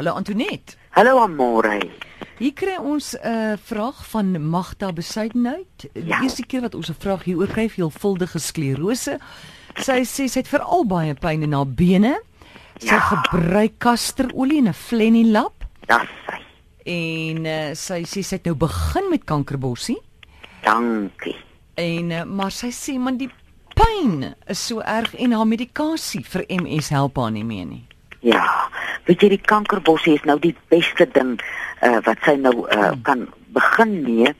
Hallo Antoinette. Hallo Amore. Hier kry ons 'n uh, vraag van Magda Besuidenhout. Die Ja. eerste keer wat ons 'n vraag hieroor kry, veelvuldige sklerose. Sy sê sy het veral baie pyn in haar bene. Sy Ja. gebruik kasterolie en 'n flenny lap Das sy. en uh, sy sê sy het nou begin met kankerbossie Dankie. en uh, maar sy sê man die pyn is so erg en haar medikasie vir MS help haar nie meer nie. Ja, weet jy die kankerbossie is nou die beste ding uh, wat sy nou uh, kan begin mee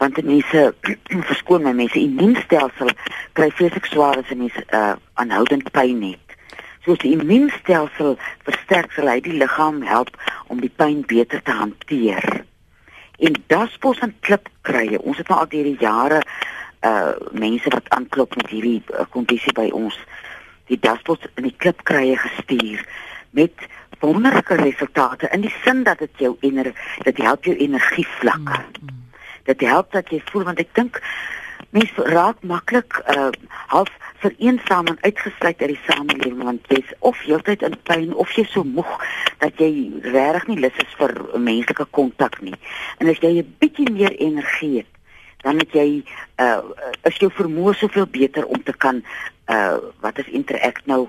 want mense verskoon my mense immuunstelsel kry vreeslik swaar as 'n mens uh, aanhoudend pyn het. Soos die immuunstelsel versterk sal hy die liggaam help om die pyn beter te hanteer. En daspos en klipkrye. Ons het nou al deur die jare uh mense wat aanklop met hierdie uh, kondisie by ons die daspos in die klipkrye gestuur met wonderlike resultate in die sin dat dit jou ener dit help jou energievlakke. Dit help dat jy voel want ek dink mense raak maklik uh half vereensaam en uitgesluit uit die samelewing want jy's of heeltyd in pyn of jy's so moeg dat jy regtig nie lus is vir menslike kontak nie. En as jy 'n bietjie meer energie het, dan het jy uh is jou vermoë soveel beter om te kan uh wat is interact nou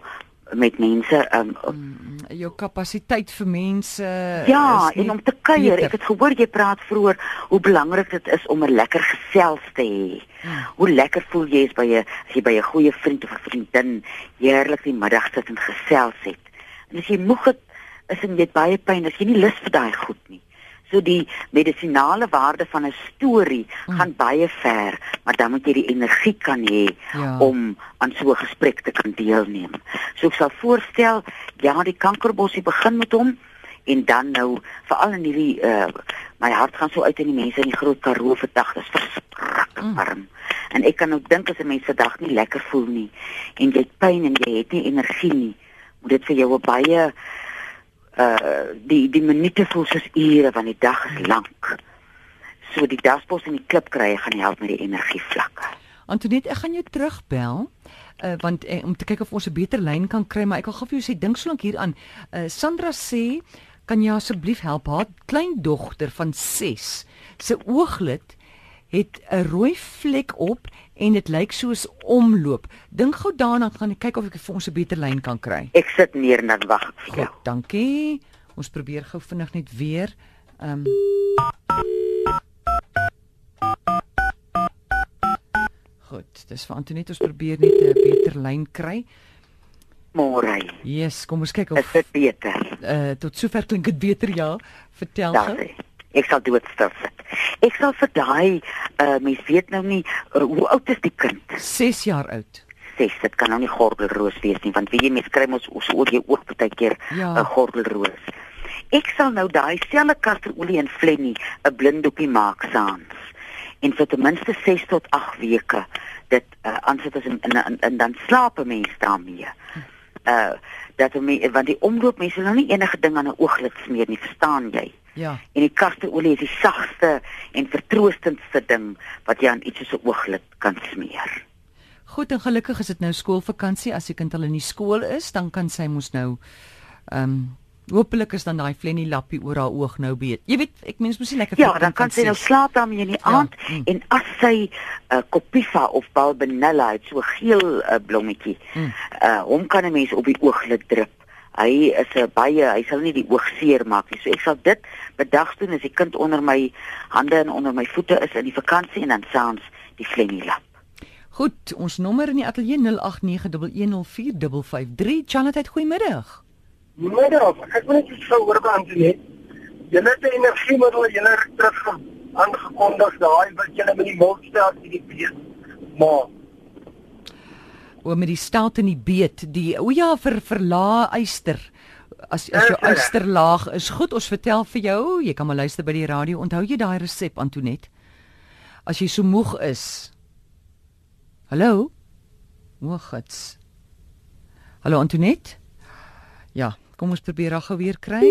met mense um Mm, jou kapasiteit vir mense Ja, en om te kuier. beter. Ek het gehoor jy praat vroeër hoe belangrik dit is om 'n lekker gesels te hê. Ja. Hoe lekker voel jy as by 'n as jy by 'n goeie vriend of 'n vriendin heerlik die middag sit en gesels het. En as jy moeg het, is en jy het baie pyn, as jy nie lus vir daai goed nie. So die medisinale waarde van 'n storie Mm. gaan baie ver, maar dan moet jy die energie kan hê Ja. om aan so 'n gesprek te kan deelneem. So ek sal voorstel, ja, die kankerbossie begin met hom en dan nou veral in hierdie uh my hart gaan so uit in die mense in die groot Karoo vandag, dit is verskriklik Mm. warm. En ek kan nou dink as 'n mens vandag nie lekker voel nie en jy het pyn en jy het nie energie nie, moet dit vir jou 'n baie uh die die minute voel soos ure want die dag is lank. So die daspos en die klipkrye gaan help met die energievlakke. Antoinette, ek gaan jou terugbel. Uh, want uh, om te kyk of ons 'n beter lyn kan kry, maar ek wil gou vir jou sê dink so lank hieraan. Uh, Sandra sê, kan jy asseblief help haar kleindogter van 6 se ooglid het 'n rooi vlek op en dit lyk soos omloop. Dink gou daarna gaan ek kyk of ek vir ons 'n beter lyn kan kry. Ek sit neer en dan wag ek vir jou. Goed, dankie. Ons probeer gou vinnig net weer. Ehm um, Goed, dis vir Antoinette ons probeer net 'n beter lyn kry. Môre. Yes, kom ons kyk Is of dit beter? uh tot sover klink dit beter ja. Vertel Ja, gou. ek sal doodstil sit. Ek sal vir daai uh mens weet nou nie uh, hoe oud is die kind? 6 jaar oud. 6. Dit kan nou nie gordelroos wees nie want weet jy mens kry mos so oor jou oog baie keer 'n Ja. gordelroos. Ek sal nou daai selfe kasterolie en flennie 'n blinddoekie maak saans. En vir ten minste 6 tot 8 weke dit uh, aansit as in, in, in, in dan slaap 'n mens daarmee. Uh dat me, want die omloop mense nou nie enige ding aan 'n ooglid smeer nie, verstaan jy? Ja. En die kasterolie is die sagste en vertroostendste ding wat jy aan iets soos 'n ooglid kan smeer. Goed en gelukkig is dit nou skoolvakansie. As die kind al in die skool is, dan kan sy mos nou ehm um, hopelik is dan daai flennie lappie oor haar oog nou beet. Jy weet, ek mens mos nie lekker Ja, dan kan sy nou slaap daarmee in die Ja, aand mm. en as sy 'n uh, kopiva of balbenella het, so geel uh, blommetjie. Mm. Uh hom kan 'n mens op die ooglid drup. Hy is 'n baie hy sal nie die oog seer maak nie. So ek sal dit bedag doen as die kind onder my hande en onder my voete is in die vakansie en dan saans die flennie lap. Goed, ons nommer in die ateljee 0891104553. Chanat, goeiemiddag. Middag, ek wil net iets gou oor by Antoinette. Julle het 'n energiemiddel julle het terug ge- aangekondig daai wat julle met die melkstasie die beet. Maar O met die stout in die beet, die o ja vir verlaag eyster. As as jou eyster laag is, goed, ons vertel vir jou, jy kan maar luister by die radio. Onthou jy daai resep Antoinette? As jy so moeg is. Hallo? O gits. Hallo Antoinette? Ja, kom ons probeer haar gou weer kry.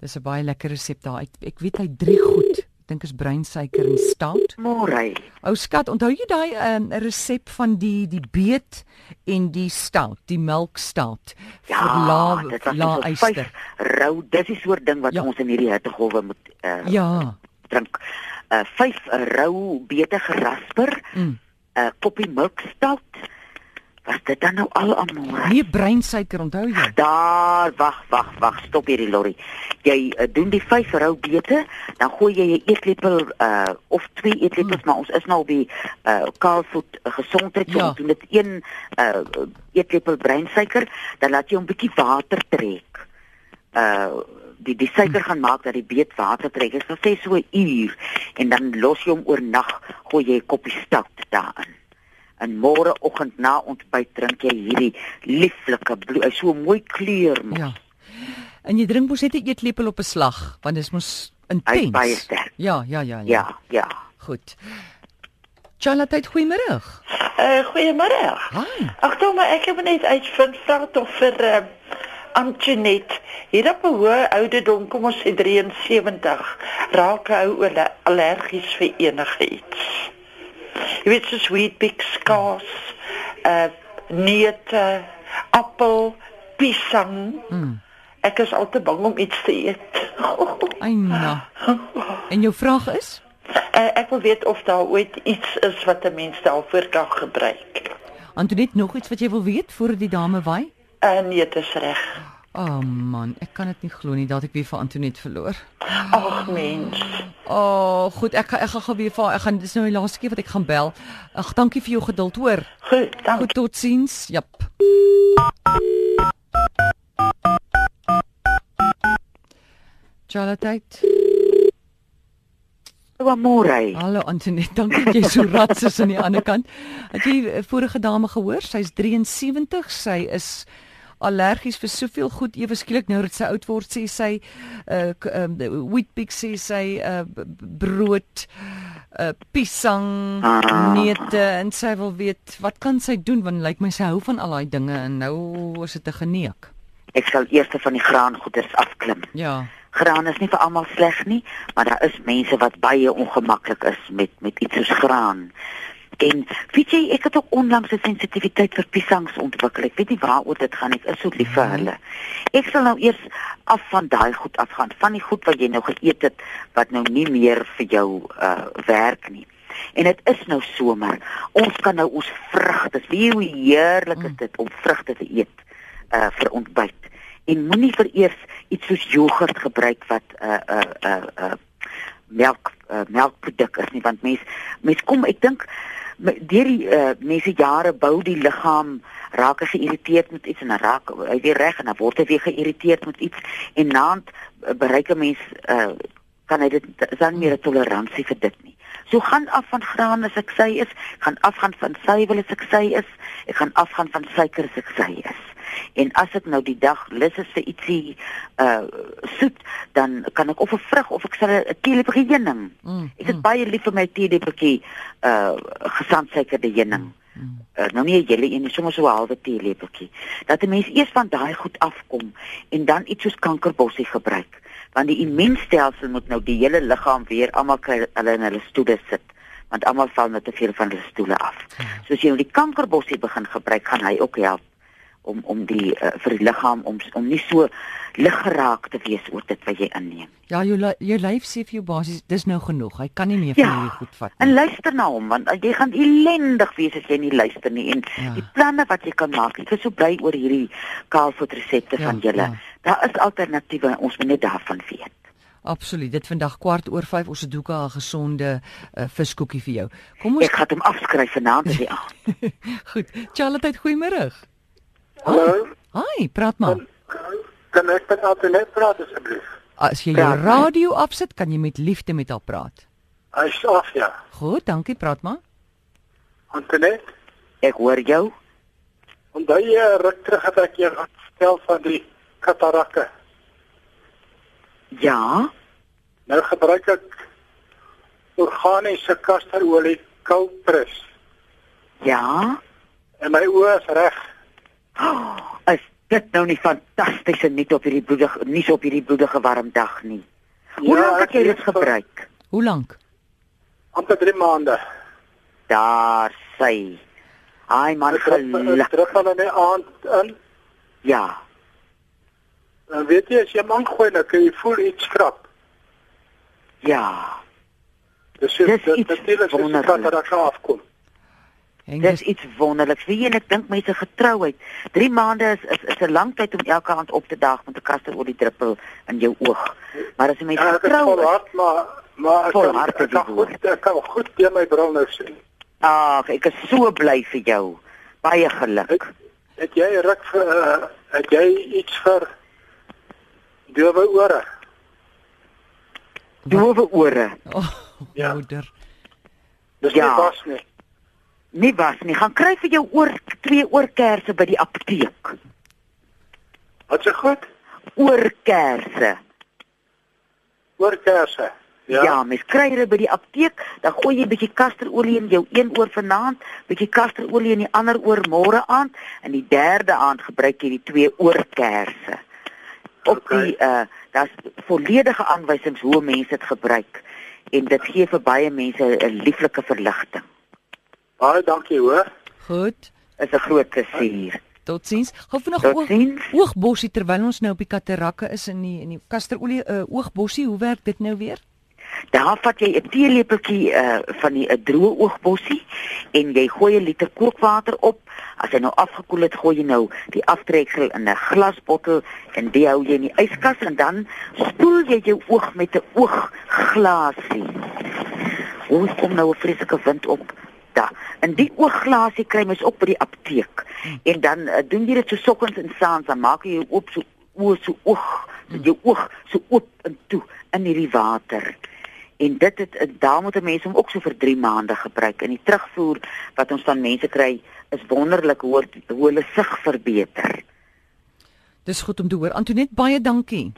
Dis 'n baie lekker resep daar. Ek, ek weet hy drie goed. Dink is breinsuiker en stout. Môre. Ou skat, onthou jy daai 'n um, resep van die die beet en die stout, die melk stout Ja, vir la la yster. vyf rou. Dis die soort ding wat Ja. ons in hierdie hittegolwe moet uh, Ja. drink. Uh vyf rou beete gerasper, 'n Mm. uh, koppie milk stout. Was dit dan nou al amore? Nee breinsuiker, onthou jy? Daar, wag, wag, wag, stop hierdie lorry. Jy uh, doen die vyf rou beete, dan gooi jy 'n eetlepel uh of twee eetlepels, maar ons is nou op die uh kaalvoet uh, gesondheid, so Ja. ons doen dit een uh eetlepel breinsuiker, dan laat jy hom bietjie water trek. Uh die die suiker gaan maak dat die beet water trek. Dit sal sê so 'n uur en dan los jy hom oornag, gooi jy 'n koppie stout daarin. En môreoggend na ontbyt drink jy hierdie lieflike hy so mooi kleur mos. Ja. En jy drink mos net 'n eetlepel op 'n slag, want dit is mos Hy intens. is baie sterk. Ja, ja, ja, ja. Ja, ja. Goed. Charlotte, goeiemôre. Uh, goeiemôre. Ag toe maar ek het net uitvind vra tog vir uh, Antoinette. Hier op 'n hoë ouderdom, kom ons sê 73, raak 'n ou alle- allergies vir enigiets. Jy weet so sweet big skaas, uh neute, appel, piesang. Mm. Ek is altyd bang om iets te eet. Eina. En jou vraag is? Uh, ek wil weet of daar ooit iets is wat 'n mens daarvoor kan gebruik. Antoinette, nog iets wat jy wil weet voor die dame wy? Uh, nee, dit is reg. O oh man, ek kan dit nie glo nie dat ek weer vir Antoinette verloor. Ag mens. O, oh, goed, ek ek gaan gou weer vir ek gaan dis nou die laaste keer wat ek gaan bel. Ag, dankie vir jou geduld, hoor. Goed, dankie. Goed, totsiens. Jap. Charlotte. So môre. Hallo Antoinette, dankie dat jy so rats is aan die ander kant. Het jy die vorige dame gehoor? Sy's 73, sy is allergies vir soveel goed ewe skielik nou dat sy oud word sê sy uh k- um, wheatbix sê sy uh brood uh pisang Ah. neute en sy wil weet wat kan sy doen want lyk my sy hou van al daai dinge en nou is dit 'n geneek. Ek sal eers van die graangoeders afklim. Ja. Graan is nie vir almal sleg nie, maar daar is mense wat baie ongemaklik is met met iets soos graan. En weet jy, ek het ook onlangs 'n sensitiwiteit vir piesangs ontwikkel. Ek weet nie waaroor dit gaan nie. Ek is so lief vir hulle. Ek sal nou eers af van daai goed afgaan, van die goed wat jy nou geëet het wat nou nie meer vir jou uh werk nie. En dit is nou somer. Ons kan nou ons vrugte, wie hoe heerlik is dit om vrugte te eet uh vir ontbyt. En moenie vir eers iets soos jogurt gebruik wat uh uh uh, uh melk uh, melkproduk is nie want mens mens kom ek dink deur die uh, mense jare bou die liggaam raak geïrriteerd met iets en dan raak hy weer reg en dan word hy weer geïrriteerd met iets en naand uh, bereik 'n mens uh, kan hy dit dan meer 'n toleransie vir dit nie. So gaan af van graan as ek sy is, gaan afgaan van suiwel as ek sy is, ek gaan afgaan van suiker as ek sy is. En as ek nou die dag lus is vir ietsie uh soet, dan kan ek of 'n vrug of ek sal 'n teelepeltjie heuning. Mm, Ek is baie lief vir my teelepeltjie uh gesandsuikerde heuning. Uh, nou nie 'n hele een, nie, sommer so 'n halwe teelepeltjie. Dat 'n mens eers van daai goed afkom en dan iets soos kankerbossie gebruik, want die immuunstelsel moet nou die hele liggaam weer almal kry hulle in hulle stoele sit want almal val net te veel van hulle stoele af. So as jy nou die kankerbossie begin gebruik, gaan hy ook help om om die uh, vir die liggaam om om nie so lig geraak te wees oor dit wat jy inneem. Ja, jou jou lyf sê vir jou basies dis nou genoeg. Hy kan nie meer van Ja, hierdie goed vat En nie. luister na hom want uh, jy gaan ellendig wees as jy nie luister nie en Ja. die planne wat jy kan maak. Ek is so bly oor hierdie kaalvoet resepte Ja, van julle. ja. Daar is alternatiewe, ons moet net daarvan weet. Absoluut. Dit vandag kwart oor 5 ons het doeke 'n gesonde uh, viskoekie vir jou. Kom ons Ek gaan hom afskryf vanaand as jy aan. Goed. Charlotte, goeiemôre. Hallo. Hi, praat maar. Kan ek met Antoinette praat asseblief? As jy jou Praat maar. radio afsit, kan jy met liefde met haar praat. Hy's af ja. Goed, dankie, praat maar. Antoinette, Ek hoor jou. onthou jy 'n ruk terug het ek jou vertel van die katarakke? Ja. Nou gebruik ek organiese kasterolie koud pres Ja. en my oë is reg. Oh, is dit nou nie fantastiese nuut op hierdie bloedige nuus op hierdie bloedige warm dag nie? Hoe Ja, lank het jy dit gebruik? Hoe lank? amper 3 maande. Daar sy. Ai man Ek druk- ek geluk. druk hulle net aan in. Ja. En weet jy as jy man gooi dan kan jy voel iets skrap. Ja. Dis dit iets natuurlik is wonderlik. dat dit daar afkom. En Dis iets wonderliks. Wie en ek dink mense getrouheid. 3 maande is is, is 'n lang tyd om elke aand op te daag met 'n kasterolie druppel in jou oog. Maar as 'n mens Ja, ek getrou is, volhard, maar maar ek kan, Volhard is ek kan die goed ek kan goed deur my bril nou sien. ag, ek is so bly vir jou. Baie geluk. Het jy ruk vir uh, het jy iets vir dowe ore? Dowe ore. oh, Ja. moeder. Dis Ja. nie was nie. Nie was nie. Gaan kry vir jou oor twee oorkerse by die apteek. Wat se goed? Oorkerse. Oorkerse. Ja, ja mens kry hulle by die apteek, dan gooi jy 'n bietjie kasterolie in jou een oor vanaand, bietjie kasterolie in die ander oor môre aand en die derde aand gebruik jy die twee oorkerse. Op Okay. die uh daar's volledige aanwysings hoe mense dit gebruik en dit gee vir baie mense 'n lieflike verligting. Baie dankie hoor. Goed. Is 'n groot plesier. Totsiens. Gou vinnig oog Totsiens. oogbossie terwyl ons nou op die katarakke is in die in die kasterolie uh, oogbossie. Hoe werk dit nou weer? Daar vat jy 'n teelepeltjie uh van die 'n droë oogbossie en jy gooi 'n liter kookwater op. As hy nou afgekoel het, gooi jy nou die aftreksel in 'n glasbottel en dit hou jy in die yskas en dan spoel jy jou oog met 'n oogglasie. Hoe kom nou 'n vreeslike wind op? Da. En die oogglasie kry mens ook by die apteek. En dan uh, doen jy dit so sokkens en saans, dan maak jy jou oop so oë so oog, so jou oog so oop en toe in hierdie water. En dit het en daar moet mense hom ook so vir 3 maande gebruik. En die terugvoer wat ons van mense kry is wonderlik hoe hoe hulle sig verbeter. Dis goed om te hoor. Antoinette, baie dankie.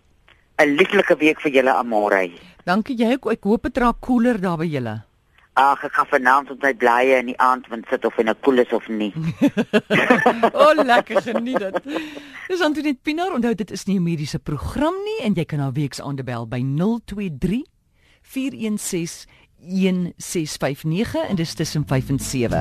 'n Lieflike week vir julle Amore. Dankie jy ook. Ek hoop dit raak koeler daar by julle. Ag, ek gaan vanaand op my blye in die aandwind sit of in 'n koel is of nie. O, oh, lekker geniet dit. Dis Antoinette Pinaar. Onthou dit is nie 'n mediese program nie en jy kan haar weksaande bel by 023 416 1659 en dis tussen 5 en 7.